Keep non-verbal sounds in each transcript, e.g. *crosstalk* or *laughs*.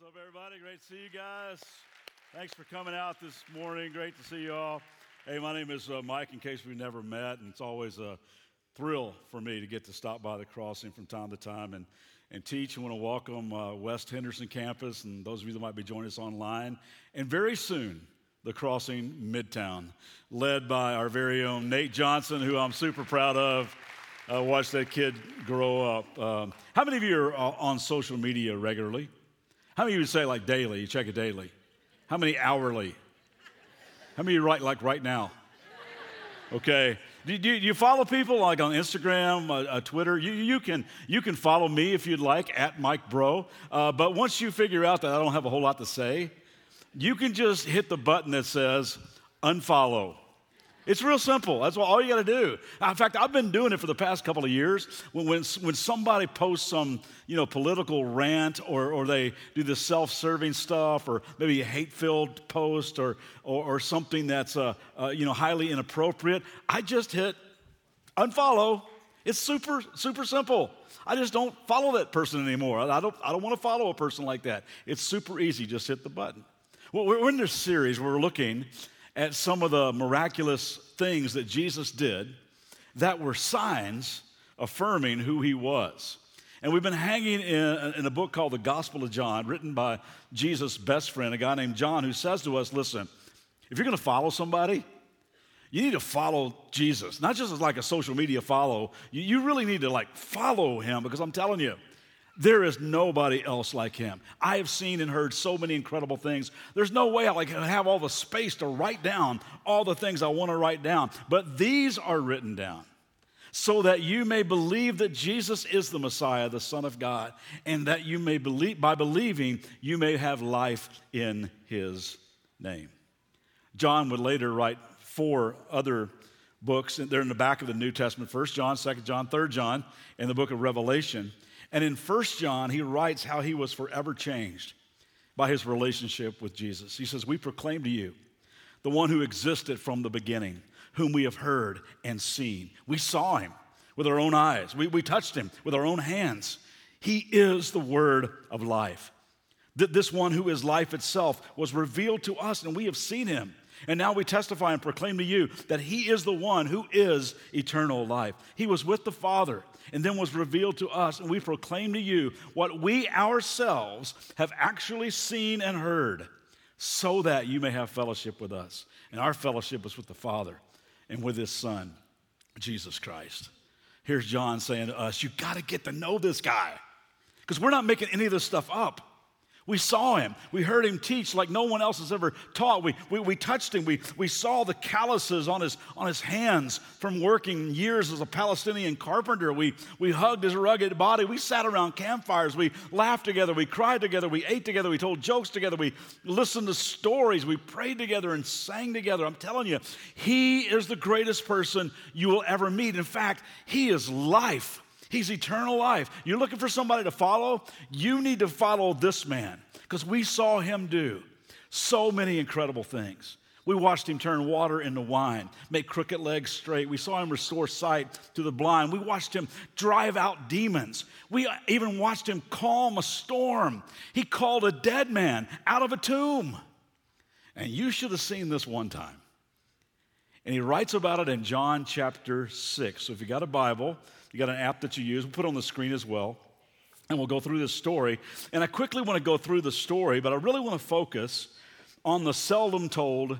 What's up, everybody? Great to see you guys. Thanks for coming out this morning. Great to see you all. Hey, my name is uh, Mike, in case we've never met, and it's always a thrill for me to get to stop by the crossing from time to time and, and teach. I want to welcome uh, West Henderson campus and those of you that might be joining us online. And very soon, the crossing Midtown, led by our very own Nate Johnson, who I'm super proud of. Uh, watch that kid grow up. Um, how many of you are uh, on social media regularly? How many of you say like daily? You check it daily. How many hourly? How many you write like right now? Okay. Do, do, you follow people like on Instagram, uh, uh, Twitter? You, you, can, you can follow me if you'd like at Mike Breaux. Uh, but once you figure out that I don't have a whole lot to say, you can just hit the button that says unfollow. It's real simple. That's all you got to do. In fact, I've been doing it for the past couple of years. When, when, when somebody posts some, you know, political rant or, or they do the self-serving stuff or maybe a hate-filled post or, or, or something that's, uh, uh, you know, highly inappropriate, I just hit unfollow. It's super, super simple. I just don't follow that person anymore. I don't, I don't want to follow a person like that. It's super easy. Just hit the button. Well, we're in this series. We're looking at some of the miraculous things that Jesus did that were signs affirming who he was. And we've been hanging in, in, a book called The Gospel of John, written by Jesus' best friend, a guy named John, who says to us listen, if you're going to follow somebody, you need to follow Jesus, not just as like a social media follow. You, you really need to like follow him because I'm telling you, there is nobody else like him. I have seen and heard so many incredible things. There's no way I can have all the space to write down all the things I want to write down, but these are written down so that you may believe that Jesus is the Messiah, the Son of God, and that you may believe by believing you may have life in his name. John would later write four other books, they're in the back of the New Testament, First John, Second John, Third John, and the book of Revelation. And in First John, he writes how he was forever changed by his relationship with Jesus. He says, We proclaim to you the one who existed from the beginning, whom we have heard and seen. We saw him with our own eyes, we, we touched him with our own hands. He is the word of life. That this one who is life itself was revealed to us, and we have seen him. And now we testify and proclaim to you that he is the one who is eternal life. He was with the Father and then was revealed to us, and we proclaim to you what we ourselves have actually seen and heard, so that you may have fellowship with us. And our fellowship is with the Father and with His Son, Jesus Christ. Here's John saying to us, You got to get to know this guy, because we're not making any of this stuff up. We saw him. We heard him teach like no one else has ever taught. We, we, we touched him. We, we saw the calluses on his, on his hands from working years as a Palestinian carpenter. We, we hugged his rugged body. We sat around campfires. We laughed together. We cried together. We ate together. We told jokes together. We listened to stories. We prayed together and sang together. I'm telling you, he is the greatest person you will ever meet. In fact, he is life. He's eternal life. You're looking for somebody to follow? You need to follow this man because we saw him do so many incredible things. We watched him turn water into wine, make crooked legs straight. We saw him restore sight to the blind. We watched him drive out demons. We even watched him calm a storm. He called a dead man out of a tomb. And you should have seen this one time. And he writes about it in John chapter 6. So if you got a Bible, you got an app that you use, we'll put it on the screen as well. And we'll go through this story. And I quickly want to go through the story, but I really want to focus on the seldom told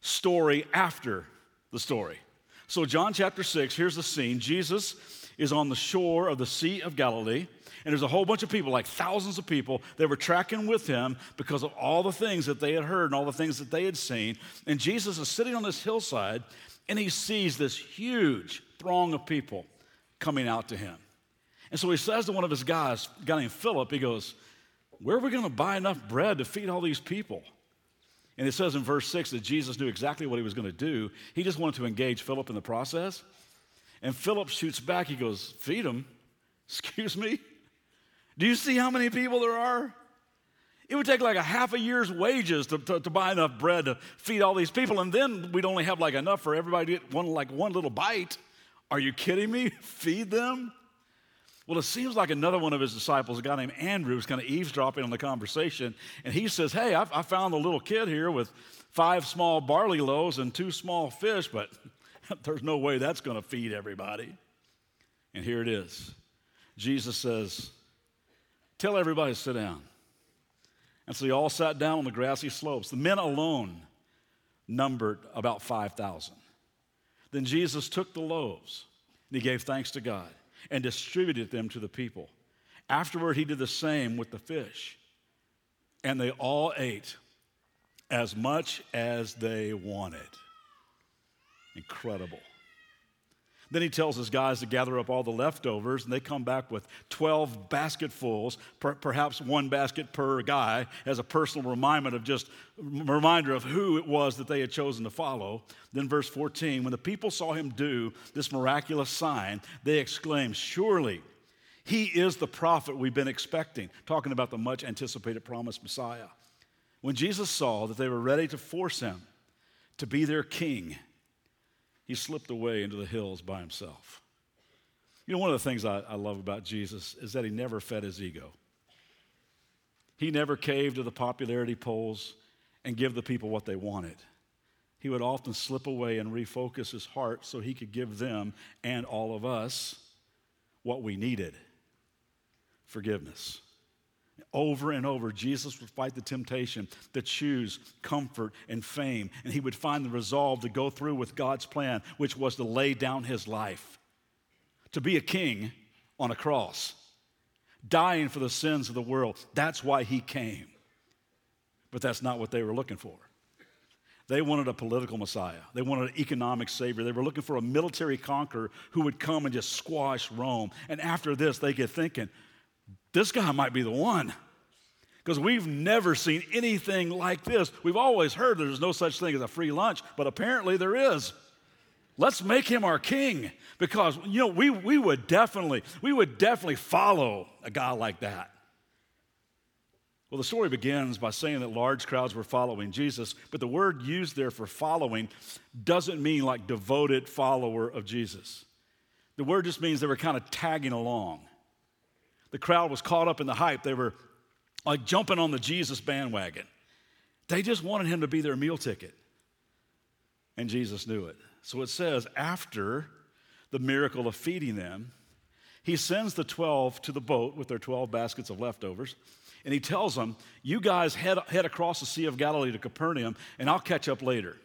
story after the story. So, John chapter 6, here's the scene. Jesus is on the shore of the Sea of Galilee, and there's a whole bunch of people, like thousands of people, that were tracking with him because of all the things that they had heard and all the things that they had seen. And Jesus is sitting on this hillside, and he sees this huge throng of people coming out to him. And so he says to one of his guys, a guy named Philip, he goes, Where are we going to buy enough bread to feed all these people? And it says in verse 6 that Jesus knew exactly what he was going to do. He just wanted to engage Philip in the process. And Philip shoots back. He goes, Feed them? *laughs* Excuse me? Do you see how many people there are? It would take like a half a year's wages to, to, to, buy enough bread to feed all these people, and then we'd only have like enough for everybody to get one like one little bite. Are you kidding me? *laughs* Feed them? Well, it seems like another one of his disciples, a guy named Andrew, is kind of eavesdropping on the conversation. And he says, Hey, I, I found a little kid here with five small barley loaves and two small fish, but *laughs* there's no way that's going to feed everybody. And here it is. Jesus says, Tell everybody to sit down. And so they all sat down on the grassy slopes. The men alone numbered about 5,000. Then Jesus took the loaves and he gave thanks to God and distributed them to the people. Afterward, he did the same with the fish. And they all ate as much as they wanted. Incredible. Then he tells his guys to gather up all the leftovers, and they come back with 12 basketfuls, per, perhaps one basket per guy, as a personal reminder of just reminder of who it was that they had chosen to follow. Then, verse 14, when the people saw him do this miraculous sign, they exclaimed, Surely he is the prophet we've been expecting, talking about the much anticipated promised Messiah. When Jesus saw that they were ready to force him to be their king, he slipped away into the hills by himself. You know, one of the things I, I, love about Jesus is that he never fed his ego. He never caved to the popularity polls and give the people what they wanted. He would often slip away and refocus his heart so he could give them and all of us what we needed forgiveness. Over and over, Jesus would fight the temptation to choose comfort and fame, and he would find the resolve to go through with God's plan, which was to lay down his life, to be a king on a cross, dying for the sins of the world. That's why he came. But that's not what they were looking for. They wanted a political Messiah. They wanted an economic savior. They were looking for a military conqueror who would come and just squash Rome. And after this, they get thinking, this guy might be the one. Because we've never seen anything like this. We've always heard there's no such thing as a free lunch, but apparently there is. Let's make him our king because you know we, we would definitely we would definitely follow a guy like that. Well, the story begins by saying that large crowds were following Jesus, but the word used there for following doesn't mean like devoted follower of Jesus. The word just means they were kind of tagging along the crowd was caught up in the hype. They were like jumping on the Jesus bandwagon. They just wanted him to be their meal ticket. And Jesus knew it. So it says, after the miracle of feeding them, he sends the 12 to the boat with their 12 baskets of leftovers. And he tells them, You guys head, head across the Sea of Galilee to Capernaum, and I'll catch up later.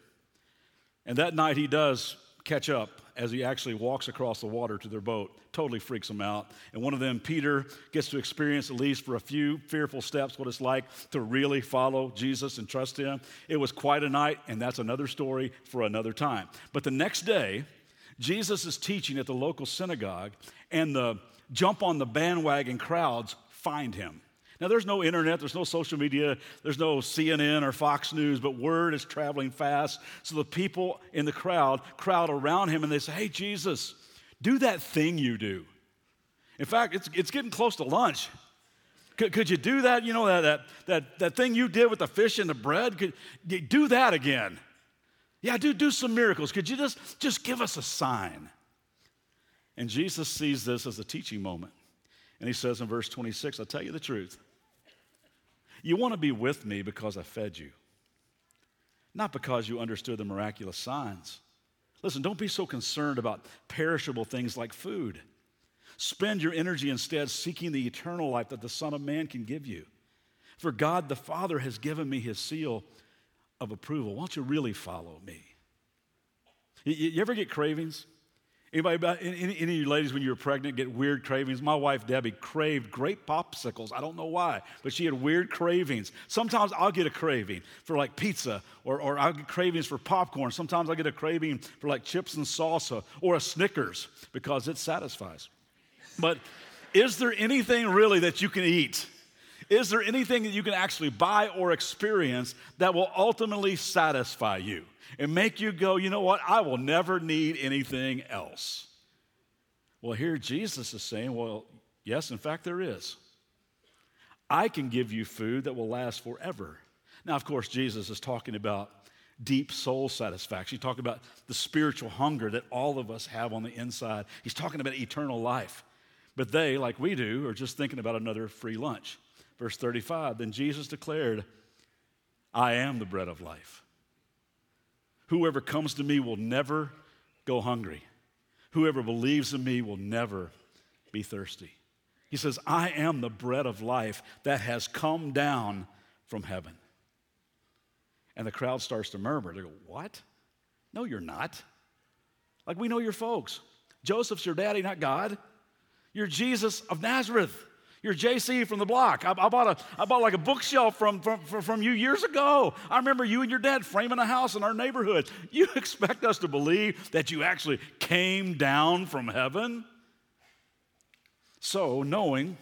And that night he does catch up as he actually walks across the water to their boat. Totally freaks them out. And one of them, Peter, gets to experience, at least for a few fearful steps, what it's like to really follow Jesus and trust him. It was quite a night, and that's another story for another time. But the next day, Jesus is teaching at the local synagogue, and the jump on the bandwagon crowds find him. Now, there's no internet, there's no social media, there's no CNN or Fox News, but word is traveling fast. So the people in the crowd crowd around him and they say, Hey, Jesus, do that thing you do. In fact, it's, it's getting close to lunch. Could, could you do that? You know, that, that, that, that thing you did with the fish and the bread? Could do that again? Yeah, do, do some miracles. Could you just, just give us a sign? And Jesus sees this as a teaching moment. And he says in verse 26, I'll tell you the truth. You want to be with me because I fed you, not because you understood the miraculous signs. Listen, don't be so concerned about perishable things like food. Spend your energy instead seeking the eternal life that the Son of Man can give you. For God the Father has given me his seal of approval. Why don't you really follow me? You ever get cravings? Anybody, any, any, of you ladies, when you were pregnant, get weird cravings? My wife, Debbie, craved grape popsicles. I don't know why, but she had weird cravings. Sometimes I'll get a craving for like pizza, or, or I'll get cravings for popcorn. Sometimes I get a craving for like chips and salsa, or a Snickers, because it satisfies. But is there anything really that you can eat? Is there anything that you can actually buy or experience that will ultimately satisfy you? and make you go, you know what? I will never need anything else. Well, here Jesus is saying, well, yes, in fact, there is. I can give you food that will last forever. Now, of course, Jesus is talking about deep soul satisfaction. He's talking about the spiritual hunger that all of us have on the inside. He's talking about eternal life. But they, like we do, are just thinking about another free lunch. Verse 35 Then Jesus declared, I am the bread of life. Whoever comes to me will never go hungry. Whoever believes in me will never be thirsty. He says, I am the bread of life that has come down from heaven. And the crowd starts to murmur. They go, What? No, you're not. Like we know your folks. Joseph's your daddy, not God. You're Jesus of Nazareth. You're JC from the block. I, I, bought, a, I bought like a bookshelf from, from, from you years ago. I remember you and your dad framing a house in our neighborhood. You *laughs* expect us to believe that you actually came down from heaven? So, knowing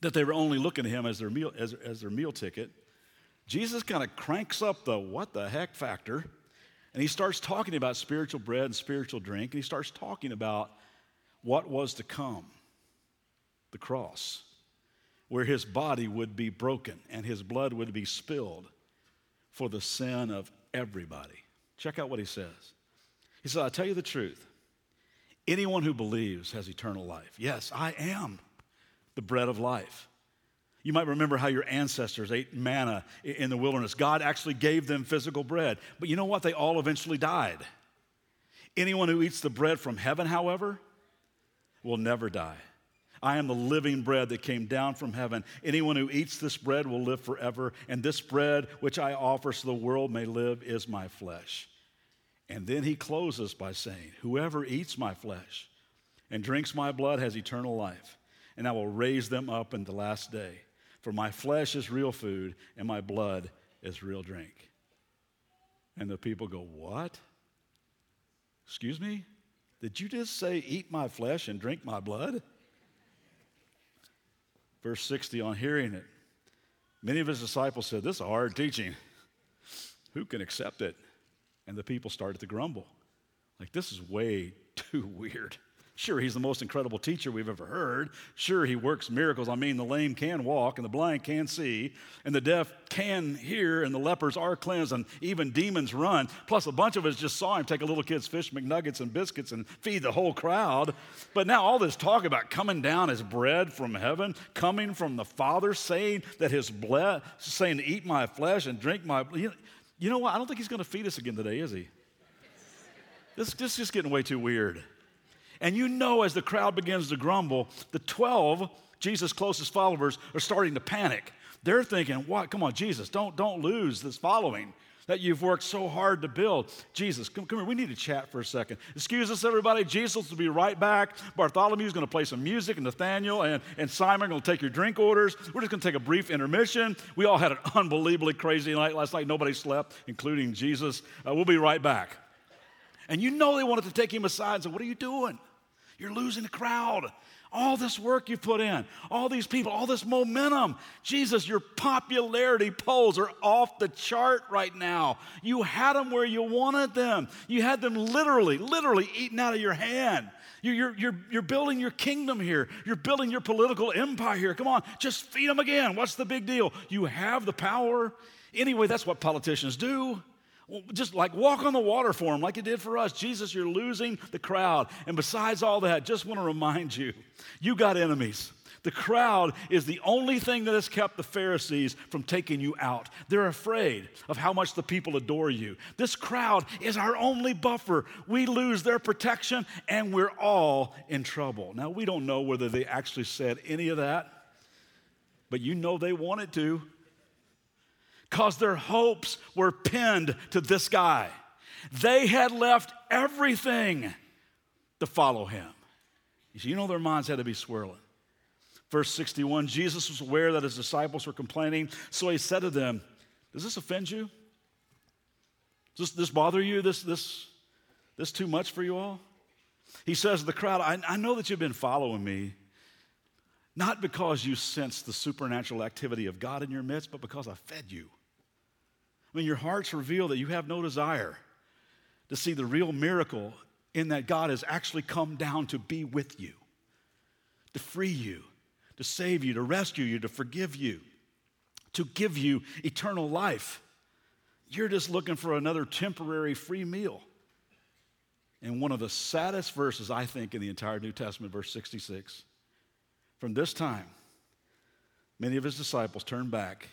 that they were only looking at him as their meal, as, as their meal ticket, Jesus kind of cranks up the what the heck factor, and he starts talking about spiritual bread and spiritual drink, and he starts talking about what was to come the cross, where his body would be broken and his blood would be spilled for the sin of everybody. Check out what he says. He said, I tell you the truth. Anyone who believes has eternal life. Yes, I am the bread of life. You might remember how your ancestors ate manna in the wilderness. God actually gave them physical bread. But you know what? They all eventually died. Anyone who eats the bread from heaven, however, will never die. I am the living bread that came down from heaven. Anyone who eats this bread will live forever, and this bread which I offer so the world may live is my flesh. And then he closes by saying, Whoever eats my flesh and drinks my blood has eternal life, and I will raise them up in the last day. For my flesh is real food, and my blood is real drink. And the people go, What? Excuse me? Did you just say, Eat my flesh and drink my blood? Verse 60 on hearing it, many of his disciples said, This is hard teaching. Who can accept it? And the people started to grumble. Like, this is way *laughs* too weird. Sure, he's the most incredible teacher we've ever heard. Sure, he works miracles. I mean, the lame can walk, and the blind can see, and the deaf can hear, and the lepers are cleansed, and even demons run. Plus, a bunch of us just saw him take a little kid's fish McNuggets and biscuits and feed the whole crowd. But now, all this talk about coming down as bread from heaven, coming from the Father, saying that his blood, saying eat my flesh and drink my. You know, what? I don't think he's going to feed us again today, is he? This, this is just getting way too weird. And you know, as the crowd begins to grumble, the 12, Jesus' closest followers, are starting to panic. They're thinking, what? Come on, Jesus, don't, don't lose this following that you've worked so hard to build. Jesus, come, come here. We need to chat for a second. Excuse us, everybody. Jesus will be right back. Bartholomew's going to play some music, and Nathaniel and, and Simon are going to take your drink orders. We're just going to take a brief intermission. We all had an unbelievably crazy night last night. Nobody slept, including Jesus. Uh, we'll be right back. And you know they wanted to take him aside and say, What are you doing? You're losing the crowd. All this work you've put in, all these people, all this momentum. Jesus, your popularity polls are off the chart right now. You had them where you wanted them. You had them literally, literally eaten out of your hand. You're, you're, you're building your kingdom here. You're building your political empire here. Come on, just feed them again. What's the big deal? You have the power. Anyway, that's what politicians do. Just like walk on the water for him, like you did for us. Jesus, you're losing the crowd. And besides all that, just want to remind you you got enemies. The crowd is the only thing that has kept the Pharisees from taking you out. They're afraid of how much the people adore you. This crowd is our only buffer. We lose their protection and we're all in trouble. Now, we don't know whether they actually said any of that, but you know they wanted to because their hopes were pinned to this guy. They had left everything to follow him. You know, their minds had to be swirling. Verse 61 Jesus was aware that his disciples were complaining, so he said to them, Does this offend you? Does this, this bother you? This, this, this too much for you all? He says to the crowd, I, I know that you've been following me, not because you sense the supernatural activity of God in your midst, but because I fed you. I mean, your hearts reveal that you have no desire to see the real miracle in that God has actually come down to be with you, to free you, to save you, to rescue you, to forgive you, to give you eternal life. You're just looking for another temporary free meal. And one of the saddest verses, I think, in the entire New Testament, verse 66, From this time, many of his disciples turned back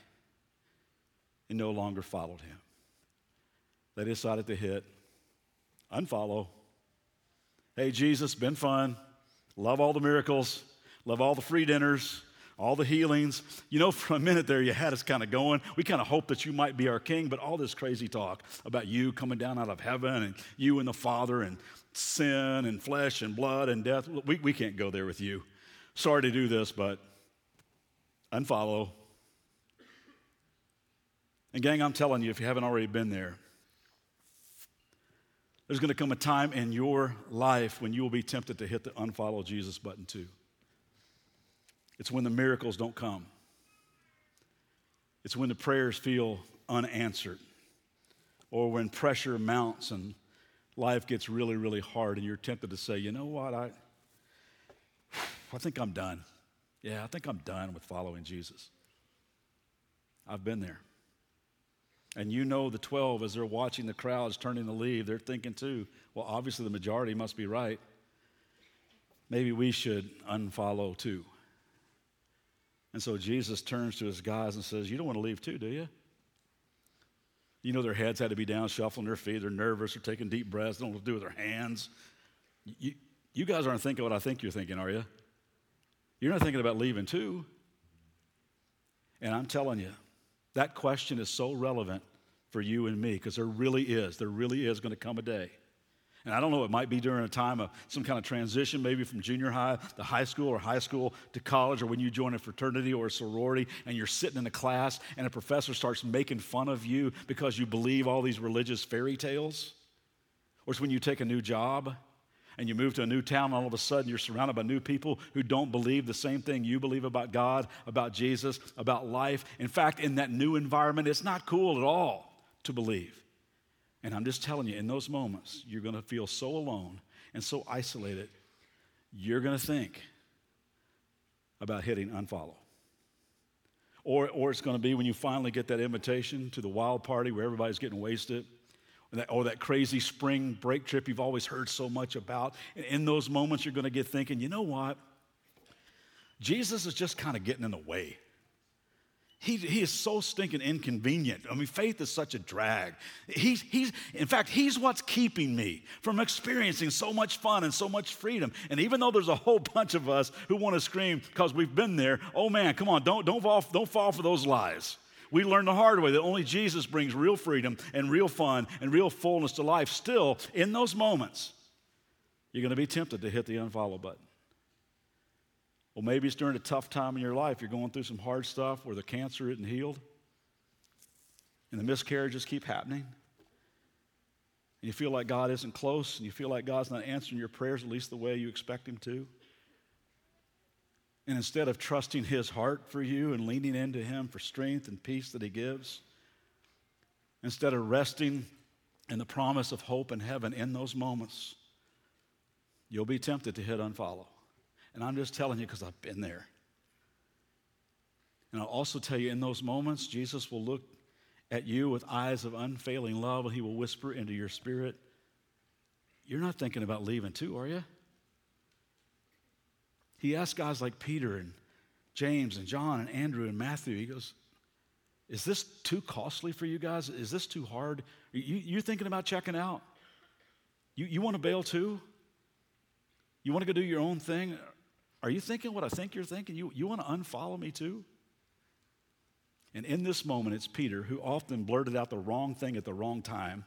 and no longer followed him. They decided to hit unfollow. Hey, Jesus, been fun. Love all the miracles, love all the free dinners, all the healings. You know, *laughs* for a minute there, you had us kind of going. We kind of hoped that you might be our king, but all this crazy talk about you coming down out of heaven and you and the Father and sin and flesh and blood and death, we, we can't go there with you. Sorry to do this, but unfollow. And, gang, I'm telling you, if you haven't already been there, there's going to come a time in your life when you will be tempted to hit the unfollow Jesus button too. It's when the miracles don't come. It's when the prayers feel unanswered, or when pressure mounts and life gets really, really hard, and you're tempted to say, you know what, I, I think I'm done. Yeah, I think I'm done with following Jesus. I've been there. And you know the 12, as they're watching the crowds turning to leave, they're thinking too, well, obviously the majority must be right. Maybe we should unfollow too. And so Jesus turns to his guys and says, You don't want to leave too, do you? You know, their heads had to be down, shuffling their feet. They're nervous. They're taking deep breaths. They don't know what to do with their hands. You, you guys aren't thinking what I think you're thinking, are you? You're not thinking about leaving too. And I'm telling you, that question is so relevant for you and me because there really is, there really is going to come a day and I don't know, it might be during a time of some kind of transition, maybe from junior high to high school or high school to college, or when you join a fraternity or a sorority and you're sitting in a class and a professor starts making fun of you because you believe all these religious fairy tales. Or it's when you take a new job and you move to a new town, and all of a sudden you're surrounded by new people who don't believe the same thing you believe about God, about Jesus, about life. In fact, in that new environment, it's not cool at all to believe. And I'm just telling you, in those moments, you're going to feel so alone and so isolated, you're going to think about hitting unfollow. Or, or it's going to be when you finally get that invitation to the wild party where everybody's getting wasted, that, or that crazy spring break trip you've always heard so much about. And in those moments, you're going to get thinking, you know what? Jesus is just kind of getting in the way. He, he is so stinking inconvenient. I mean, faith is such a drag. He's, he's, in fact, he's what's keeping me from experiencing so much fun and so much freedom. And even though there's a whole *laughs* bunch of us who want to scream because we've been there, oh man, come on, don't, don't, fall, don't fall for those lies. We learned the hard way that only Jesus brings real freedom and real fun and real fullness to life. Still, in those moments, you're going to be tempted to hit the unfollow button. Well, maybe it's during a tough time in your life. You're going through some hard stuff where the cancer isn't healed and the miscarriages keep happening. And you feel like God isn't close and you feel like God's not answering your prayers at least the way you expect Him to. And instead of trusting His heart for you and leaning into Him for strength and peace that He gives, instead of resting in the promise of hope in heaven in those moments, you'll be tempted to hit unfollow. And I'm just telling you because I've been there. And I'll also tell you in those moments, Jesus will look at you with eyes of unfailing love and he will whisper into your spirit, You're not thinking about leaving too, are you? He asked guys like Peter and James and John and Andrew and Matthew, he goes, Is this too costly for you guys? Is this too hard? You, you thinking about checking out? You, you want to bail too? You want to go do your own thing? Are you thinking what I think you're thinking? You, you want to unfollow me too? And in this moment, it's Peter who often blurted out the wrong thing at the wrong time,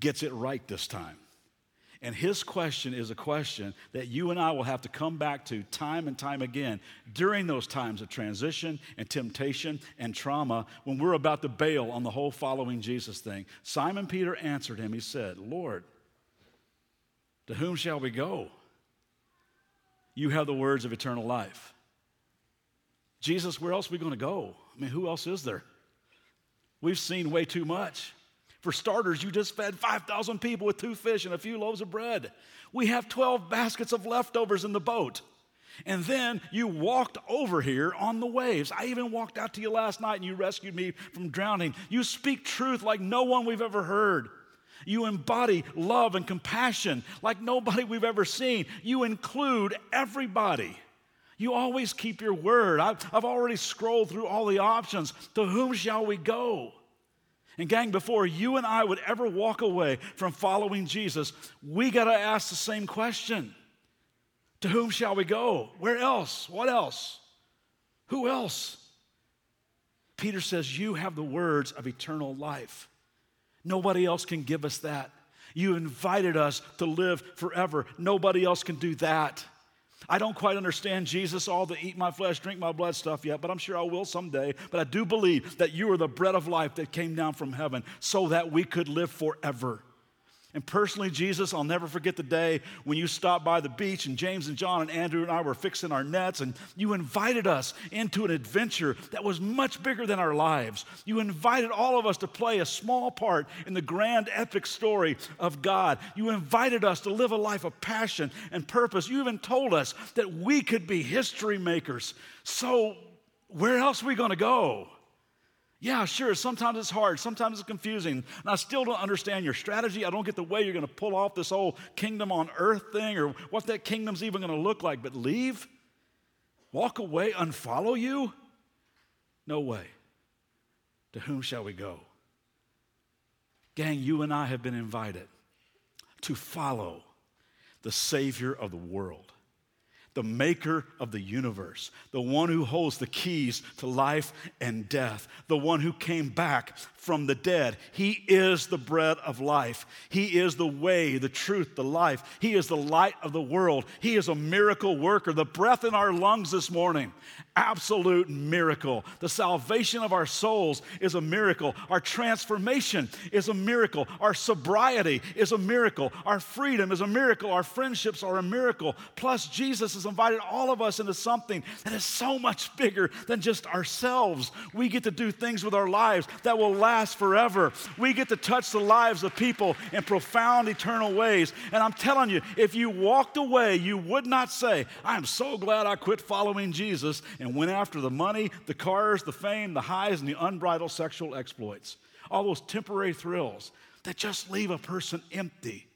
gets it right this time. And his question is a question that you and I will have to come back to time and time again during those times of transition and temptation and trauma when we're about to bail on the whole following Jesus thing. Simon Peter answered him. He said, Lord, to whom shall we go? you have the words of eternal life. Jesus, where else are we going to go? I mean, who else is there? We've seen way too much. For starters, you just fed 5,000 people with two fish and a few loaves of bread. We have 12 baskets of leftovers in the boat. And then you walked over here on the waves. I even walked out to you last night and you rescued me from drowning. You speak truth like no one we've ever heard. You embody love and compassion like nobody we've ever seen. You include everybody. You always keep your word. I've, I've already scrolled through all the options. To whom shall we go? And, gang, before you and I would ever walk away from following Jesus, we got to ask the same question To whom shall we go? Where else? What else? Who else? Peter says, You have the words of eternal life. Nobody else can give us that. You invited us to live forever. Nobody else can do that. I don't quite understand Jesus, all the eat my flesh, drink my blood stuff yet, but I'm sure I will someday. But I do believe that you are the bread of life that came down from heaven so that we could live forever. And personally, Jesus, I'll never forget the day when you stopped by the beach and James and John and Andrew and I were fixing our nets and you invited us into an adventure that was much bigger than our lives. You invited all of us to play a small part in the grand epic story of God. You invited us to live a life of passion and purpose. You even told us that we could be history makers. So, where else are we going to go? Yeah, sure. Sometimes it's hard. Sometimes it's confusing. And I still don't understand your strategy. I don't get the way you're going to pull off this whole kingdom on earth thing or what that kingdom's even going to look like. But leave? Walk away? Unfollow you? No way. To whom shall we go? Gang, you and I have been invited to follow the Savior of the world the maker of the universe, the one who holds the keys to life and death, the one who came back from the dead. He is the bread of life. He is the way, the truth, the life. He is the light of the world. He is a miracle worker. The breath in our lungs this morning absolute miracle. The salvation of our souls is a miracle. Our transformation is a miracle. Our sobriety is a miracle. Our freedom is a miracle. Our friendships are a miracle. Plus, Jesus has invited all of us into something that is so much bigger than just ourselves. We get to do things with our lives that will last forever. We get to touch the lives of people in profound, eternal ways. And I'm telling you, if you walked away, you would not say, I'm so glad I quit following Jesus and went after the money, the cars, the fame, the highs, and the unbridled sexual exploits. All those temporary thrills that just leave a person empty.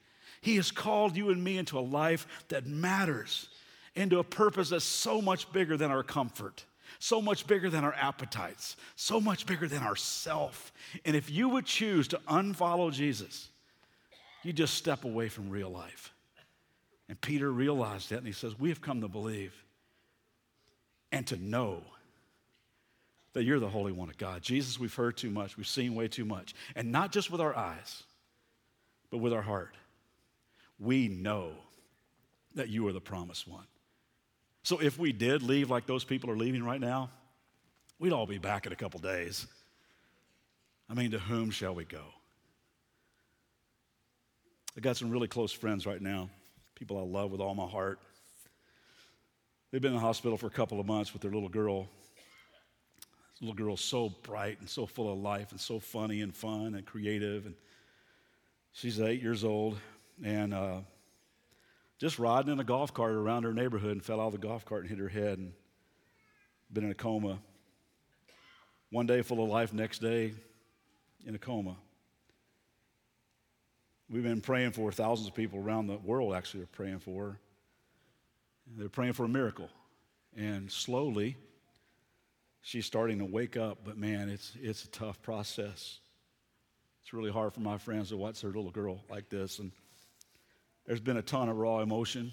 He has called you and me into a life that matters, into a purpose that's so much bigger than our comfort, so much bigger than our appetites, so much bigger than ourself. And if you would choose to unfollow Jesus, you just step away from real life. And Peter realized that and he says, We have come to believe and to know that you're the Holy One of God. Jesus, we've heard too much, we've seen way too much. And not just with our eyes, but with our heart. We know that you are the promised one. So if we did leave like those people are leaving right now, we'd all be back in a couple days. I mean, to whom shall we go? I got some really close friends right now, people I love with all my heart. They've been in the hospital for a couple of months with their little girl. This little girl's so bright and so full of life and so funny and fun and creative. And she's eight years old and uh, just riding in a golf cart around her neighborhood and fell out of the golf cart and hit her head and been in a coma. One day full of life, next day in a coma. We've been praying for thousands of people around the world actually are praying for her. They're praying for a miracle. And slowly, she's starting to wake up, but man, it's, it's a tough process. It's really hard for my friends to watch their little girl like this. And there's been a ton of raw emotion.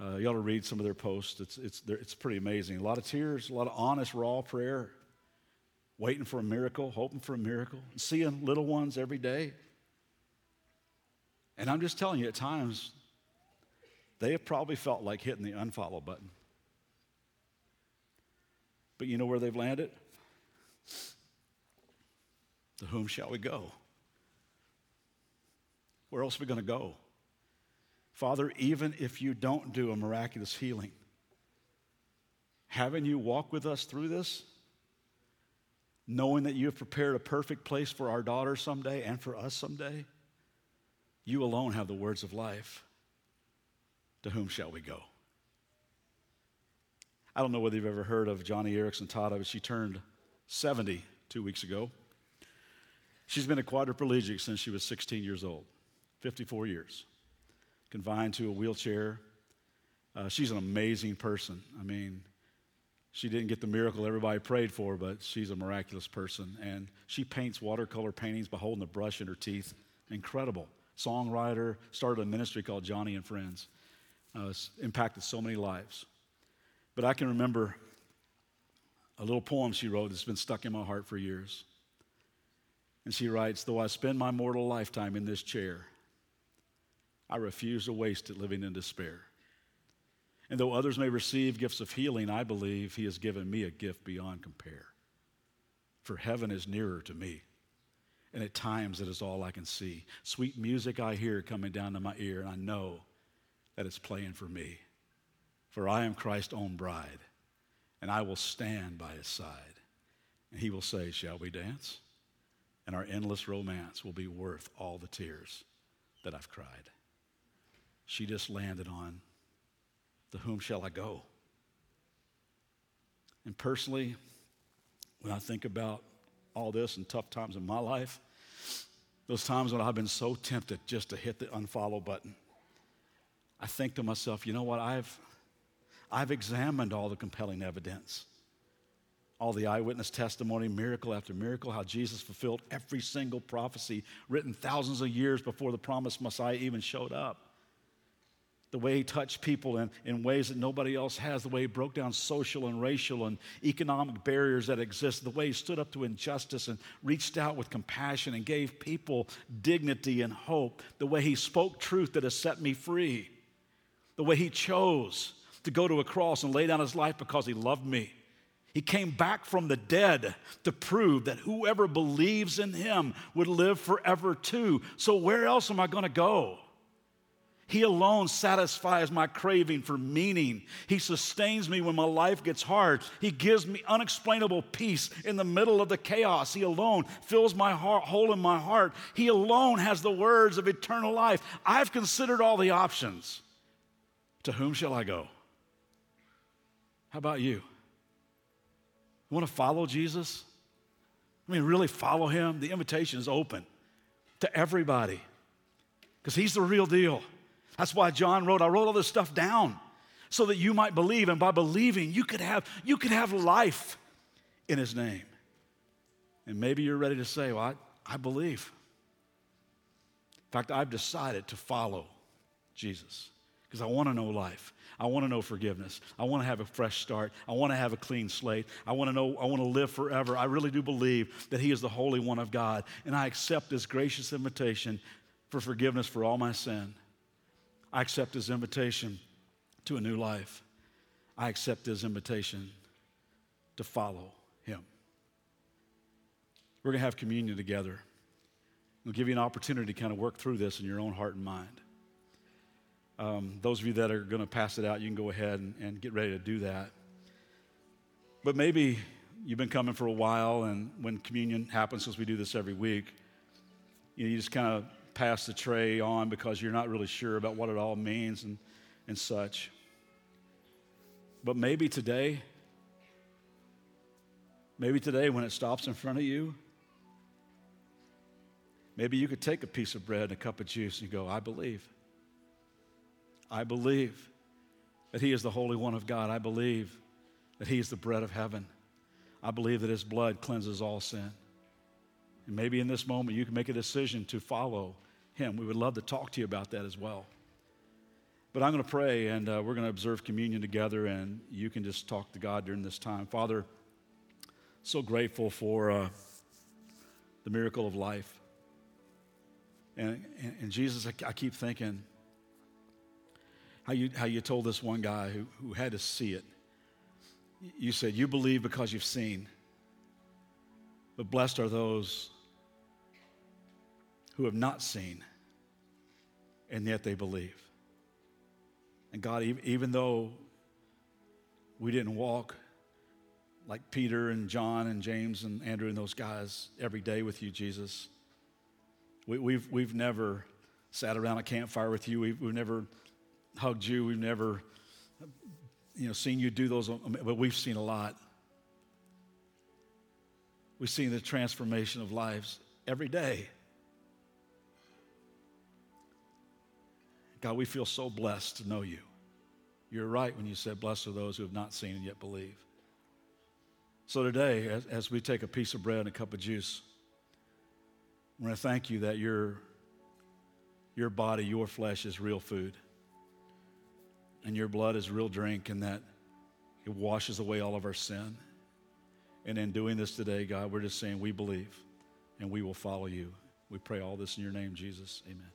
Uh, you ought to read some of their posts. It's, it's, it's pretty amazing. A lot of tears, a lot of honest, raw prayer, waiting for a miracle, hoping for a miracle, seeing little ones every day. And I'm just telling you, at times, they have probably felt like hitting the unfollow button. But you know where they've landed? To whom shall we go? Where else are we going to go? Father, even if you don't do a miraculous healing, haven't you walk with us through this? Knowing that you have prepared a perfect place for our daughter someday and for us someday? You alone have the words of life to whom shall we go? I don't know whether you've ever heard of Joni Eareckson Tada, but she turned 70 two weeks ago. She's been a quadriplegic since she was 16 years old, 54 years, confined to a wheelchair. Uh, she's an amazing person. I mean, she didn't get the miracle everybody prayed for, but she's a miraculous person. And she paints watercolor paintings by holding the brush in her teeth. Incredible. Songwriter, started a ministry called Joni and Friends. Uh, impacted so many lives. But I can remember a little poem she wrote that's been stuck in my heart for years. And she writes Though I spend my mortal lifetime in this chair, I refuse to waste it living in despair. And though others may receive gifts of healing, I believe He has given me a gift beyond compare. For heaven is nearer to me, and at times it is all I can see. Sweet music I hear coming down to my ear, and I know that it's playing for me. For I am Christ's own bride, and I will stand by His side. And He will say, Shall we dance? And our endless romance will be worth all the tears that I've cried. She just landed on to whom shall I go? And personally, when I think about all this and tough times in my life, those times when I've been so tempted just to hit the unfollow button, I think to myself, you know what? I've, I've examined all the compelling evidence, all the eyewitness testimony, miracle after miracle, how Jesus fulfilled every single prophecy written thousands of years before the promised Messiah even showed up the way he touched people in, in ways that nobody else has, the way he broke down social and racial and economic barriers that exist, the way he stood up to injustice and reached out with compassion and gave people dignity and hope, the way he spoke truth that has set me free, the way he chose to go to a cross and lay down his life because he loved me. He came back from the dead to prove that whoever believes in him would live forever too. So, where else am I going to go? He alone satisfies my craving for meaning. He sustains me when my life gets hard. He gives me unexplainable peace in the middle of the chaos. He alone fills my heart, hole in my heart. He alone has the words of eternal life. I've considered all the options. To whom shall I go? How about you? You want to follow Jesus? I mean, really follow him? The invitation is open to everybody because he's the real deal. That's why John wrote, I wrote all this stuff down so that you might believe. And by believing, you could have, you could have life in his name. And maybe you're ready to say, Well, I, I believe. In fact, I've decided to follow Jesus because I want to know life. I want to know forgiveness. I want to have a fresh start. I want to have a clean slate. I want to know, I want to live forever. I really do believe that He is the Holy One of God. And I accept this gracious invitation for forgiveness for all my sin. I accept his invitation to a new life. I accept his invitation to follow him. We're going to have communion together. We'll give you an opportunity to kind of work through this in your own heart and mind. Um, those of you that are going to pass it out, you can go ahead and, and get ready to do that. But maybe you've been coming for a while, and when communion happens, because we do this every week, you, know, you just kind of pass the tray on because you're not really sure about what it all means and, and such. But maybe today, maybe today when it stops in front of you, maybe you could take a piece of bread and a cup of juice and go, I believe. I believe that He is the Holy One of God. I believe that He is the bread of heaven. I believe that His blood cleanses all sin. And maybe in this moment you can make a decision to follow him. We would love to talk to you about that as well. But I'm going to pray and uh, we're going to observe communion together, and you can just talk to God during this time. Father, so grateful for uh, the miracle of life. And, and, and Jesus, I, I, keep thinking how you, how you told this one guy who, who had to see it. You said, You believe because you've seen. But blessed are those who have not seen, and yet they believe. And God, even though we didn't walk like Peter and John and James and Andrew and those guys every day with you, Jesus, we, have we've, we've never sat around a campfire with you. We've, we've never hugged you. We've never you know, seen you do those, but we've seen a lot. We've seen the transformation of lives every day. God, we feel so blessed to know you. you're right when you said, Blessed are those who have not seen and yet believe. So today, as, as we take a piece of bread and a cup of juice, I want to thank you that your, your body, your flesh is real food, and your blood is real drink, and that it washes away all of our sin. And in doing this today, God, we're just saying we believe and we will follow you. We pray all this in your name, Jesus. Amen.